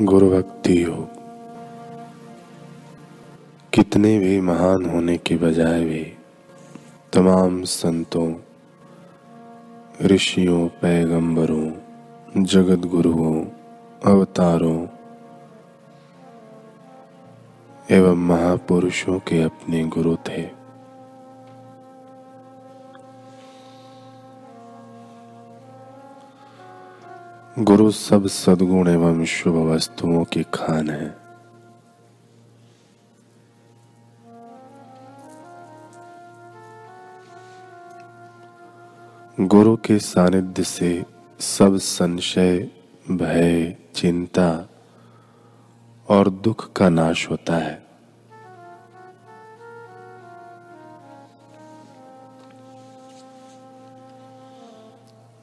गुरु भक्ति योग। कितने भी महान होने के बजाय भी तमाम संतों, ऋषियों, पैगंबरों जगत गुरुओं अवतारों एवं महापुरुषों के अपने गुरु थे। गुरु सब सदगुण एवं शुभ वस्तुओं की खान है। गुरु के सानिध्य से सब संशय, भय, चिंता और दुख का नाश होता है।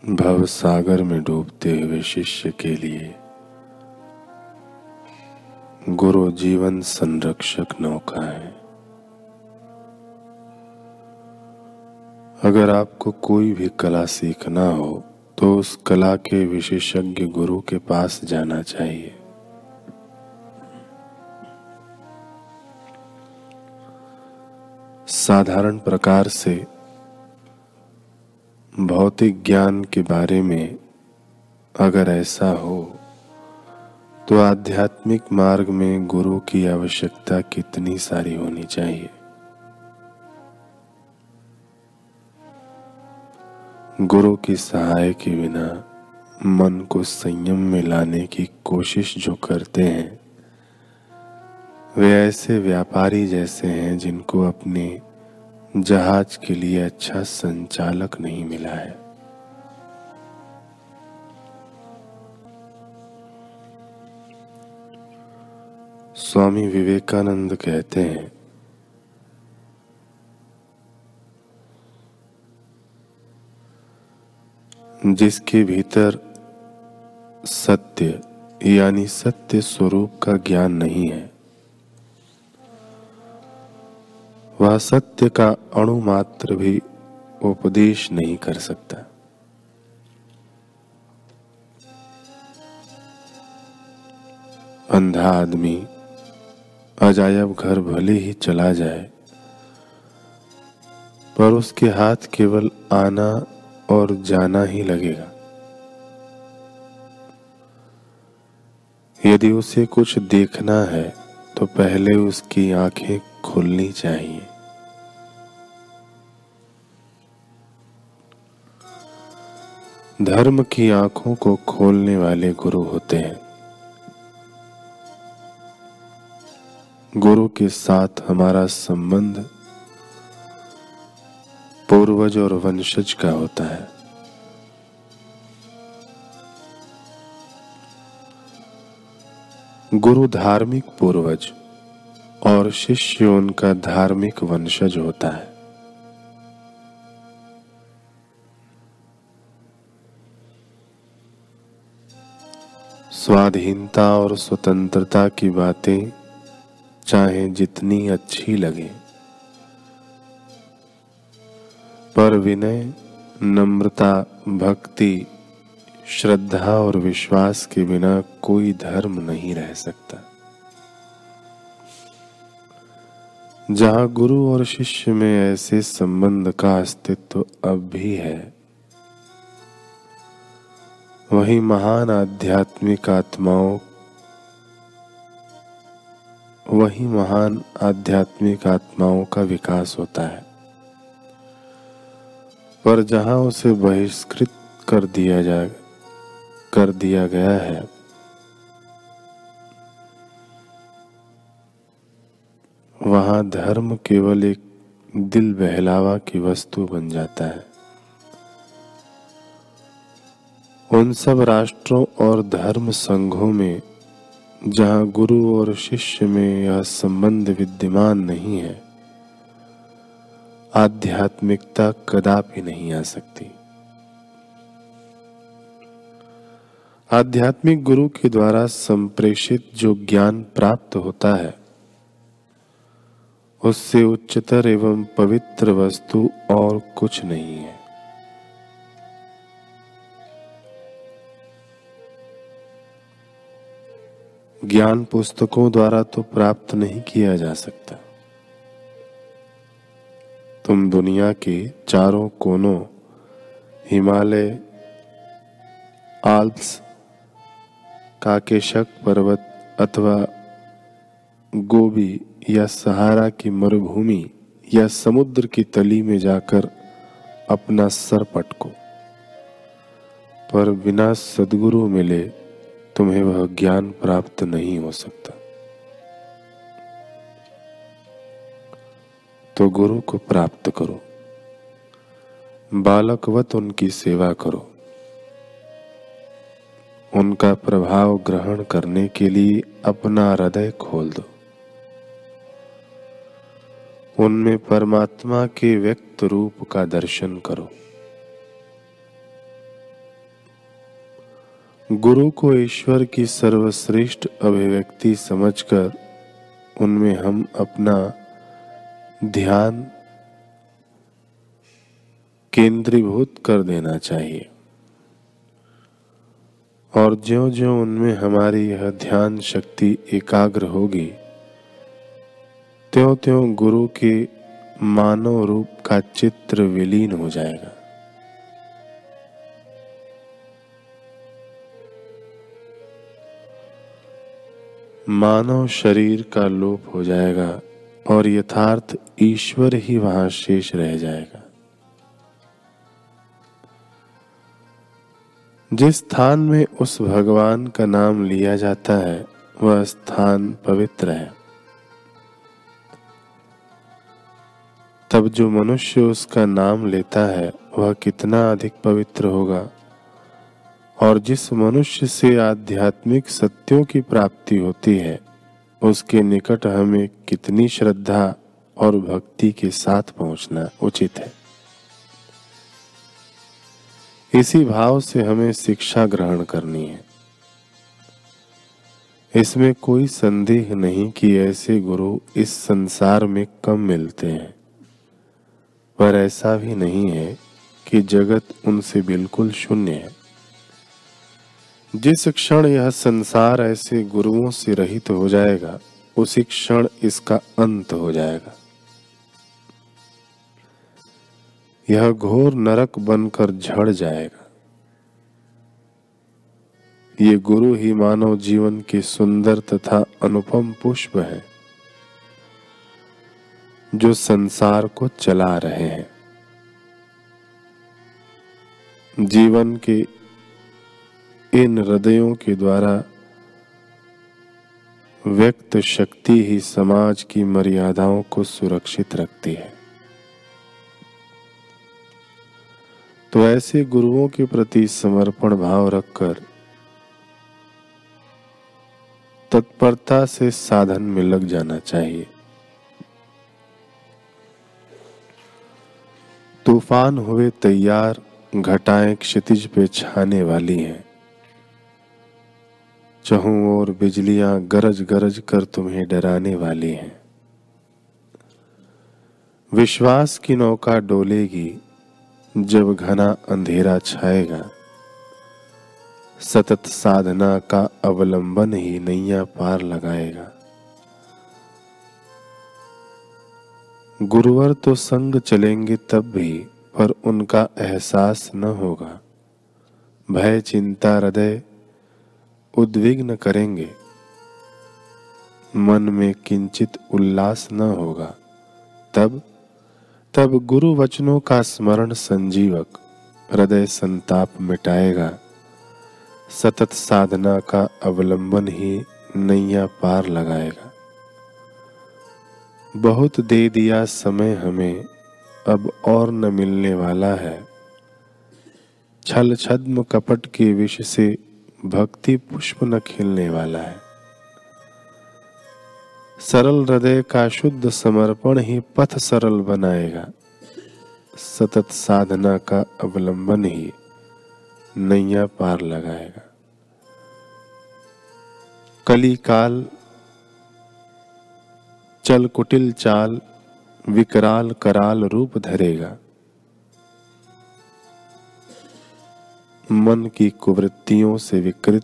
भव सागर में डूबते हुए शिष्य के लिए। गुरु जीवन संरक्षक नौका है अगर आपको कोई भी कला सीखना हो तो उस कला के विशेषज्ञ गुरु के पास जाना चाहिए। साधारण प्रकार से भौतिक ज्ञान के बारे में अगर ऐसा हो तो आध्यात्मिक मार्ग में गुरु की आवश्यकता कितनी सारी होनी चाहिए? गुरु की सहाय के बिना मन को संयम में लाने की कोशिश जो करते हैं, वे ऐसे व्यापारी जैसे हैं जिनको अपने जहाज़ के लिए अच्छा संचालक नहीं मिला है। स्वामी विवेकानंद कहते हैं, जिसके भीतर सत्य, यानी सत्य स्वरूप का ज्ञान नहीं है वह सत्य का अणु मात्र भी उपदेश नहीं कर सकता। अंधा आदमी अजायब घर भले ही चला जाए, पर उसके हाथ केवल आना और जाना ही लगेगा। यदि उसे कुछ देखना है तो पहले उसकी आँखें खुलनी चाहिए। धर्म की आँखों को खोलने वाले गुरु होते हैं। गुरु के साथ हमारा संबंध पूर्वज और वंशज का होता है। गुरु धार्मिक पूर्वज और शिष्य उनका धार्मिक वंशज होता है। स्वाधीनता और स्वतंत्रता की बातें चाहे जितनी अच्छी लगे। पर विनय, नम्रता, भक्ति, श्रद्धा और विश्वास के बिना कोई धर्म नहीं रह सकता। जहाँ गुरु और शिष्य में ऐसे संबंध का अस्तित्व अब भी है वही महान आध्यात्मिक आत्माओं, वही महान आध्यात्मिक आत्माओं का विकास होता है। पर जहाँ उसे बहिष्कृत कर दिया जा, कर दिया गया है, वहाँ धर्म केवल एक दिल बहलावा की वस्तु बन जाता है। उन सब राष्ट्रों और धर्म संघों में, जहाँ गुरु और शिष्य में यह संबंध विद्यमान नहीं है, आध्यात्मिकता कदापि नहीं आ सकती। आध्यात्मिक गुरु के द्वारा संप्रेषित जो ज्ञान प्राप्त होता है, उससे उच्चतर एवं पवित्र वस्तु और कुछ नहीं है। ज्ञान पुस्तकों द्वारा तो प्राप्त नहीं किया जा सकता। तुम दुनिया के चारों कोनों, हिमालय, आल्प्स, काकेशक पर्वत अथवा गोबी या सहारा की मरुभूमि या समुद्र की तली में जाकर अपना सर पटको। पर बिना सदगुरु मिले तुम्हें वह ज्ञान प्राप्त नहीं हो सकता। तो गुरु को प्राप्त करो। बालकवत उनकी सेवा करो। उनका प्रभाव ग्रहण करने के लिए अपना हृदय खोल दो। उनमें परमात्मा के व्यक्त रूप का दर्शन करो। गुरु को ईश्वर की सर्वश्रेष्ठ अभिव्यक्ति समझकर उनमें हम अपना ध्यान केंद्रीभूत कर देना चाहिए। और ज्यो ज्यो उनमें हमारी यह ध्यान शक्ति एकाग्र होगी त्यों त्यों गुरु के मानव रूप का चित्र विलीन हो जाएगा। मानव शरीर का लोप हो जाएगा और यथार्थ ईश्वर ही वहाँ शेष रह जाएगा। जिस स्थान में उस भगवान का नाम लिया जाता है, वह स्थान पवित्र है। तब जो मनुष्य उसका नाम लेता है, वह कितना अधिक पवित्र होगा? और जिस मनुष्य से आध्यात्मिक सत्यों की प्राप्ति होती है, उसके निकट हमें कितनी श्रद्धा और भक्ति के साथ पहुँचना उचित है। इसी भाव से हमें शिक्षा ग्रहण करनी है। इसमें कोई संदेह नहीं कि ऐसे गुरु इस संसार में कम मिलते हैं। पर ऐसा भी नहीं है कि जगत उनसे बिल्कुल शून्य है। जिस क्षण यह संसार ऐसे गुरुओं से रहित हो जाएगा, उसी क्षण इसका अंत हो जाएगा। यह घोर नरक बनकर झड़ जाएगा। ये गुरु ही मानव जीवन के सुंदर तथा अनुपम पुष्प है, जो संसार को चला रहे हैं। जीवन के इन हृदयों के द्वारा व्यक्त शक्ति ही समाज की मर्यादाओं को सुरक्षित रखती है। तो ऐसे गुरुओं के प्रति समर्पण भाव रखकर तत्परता से साधन में लग जाना चाहिए। तूफ़ान हुए तैयार, घटाएँ क्षितिज पे छाने वाली हैं। चहु और बिजलियाँ गरज गरज कर तुम्हें डराने वाली हैं। विश्वास की नौका डोलेगी जब घना अंधेरा छाएगा। सतत साधना का अवलंबन ही नैया पार लगाएगा। गुरुवर तो संग चलेंगे तब भी, पर उनका एहसास न होगा। भय चिंता हृदय उद्विग्न करेंगे। मन में किंचित उल्लास न होगा। तब तब गुरु वचनों का स्मरण संजीवक हृदय संताप मिटाएगा। सतत साधना का अवलंबन ही नैया पार लगाएगा। बहुत दे दिया समय हमें, अब और न मिलने वाला है। छल छद्म कपट के विष से भक्ति पुष्प न खिलने वाला है। सरल हृदय का शुद्ध समर्पण ही पथ सरल बनाएगा। सतत साधना का अवलंबन ही नैया पार लगाएगा। कली काल चल कुटिल चाल, विकराल कराल रूप धरेगा। मन की कुवृत्तियों से विकृत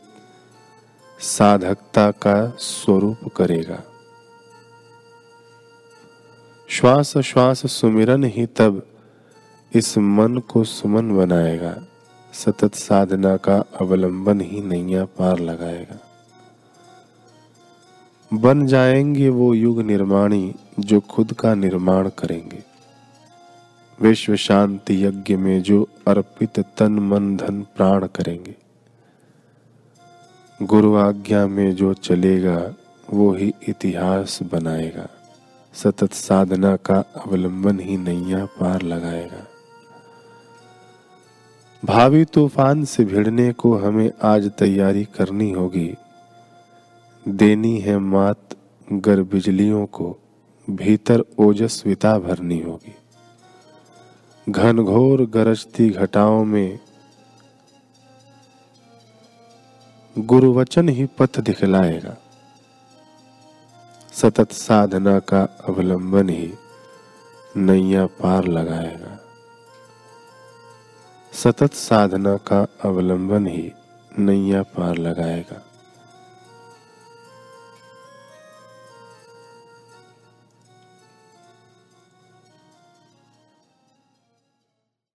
साधकता का स्वरूप करेगा। श्वास श्वास सुमिरन ही तब इस मन को सुमन बनाएगा। सतत साधना का अवलंबन ही नैया पार लगाएगा। बन जाएँगे वो युग निर्माणी जो खुद का निर्माण करेंगे। विश्व शांति यज्ञ में जो अर्पित तन मन धन प्राण करेंगे। गुरु आज्ञा में जो चलेगा, वो ही इतिहास बनाएगा। सतत साधना का अवलंबन ही नैया पार लगाएगा। भावी तूफ़ान से भिड़ने को हमें आज तैयारी करनी होगी। देनी है मात, गर बिजलियों को, भीतर ओजस्विता भरनी होगी। घनघोर गरजती घटाओं में। गुरु वचन ही पथ दिखलाएगा। सतत साधना का अवलंबन ही नैया पार लगाएगा। सतत साधना का अवलंबन ही नैया पार लगाएगा।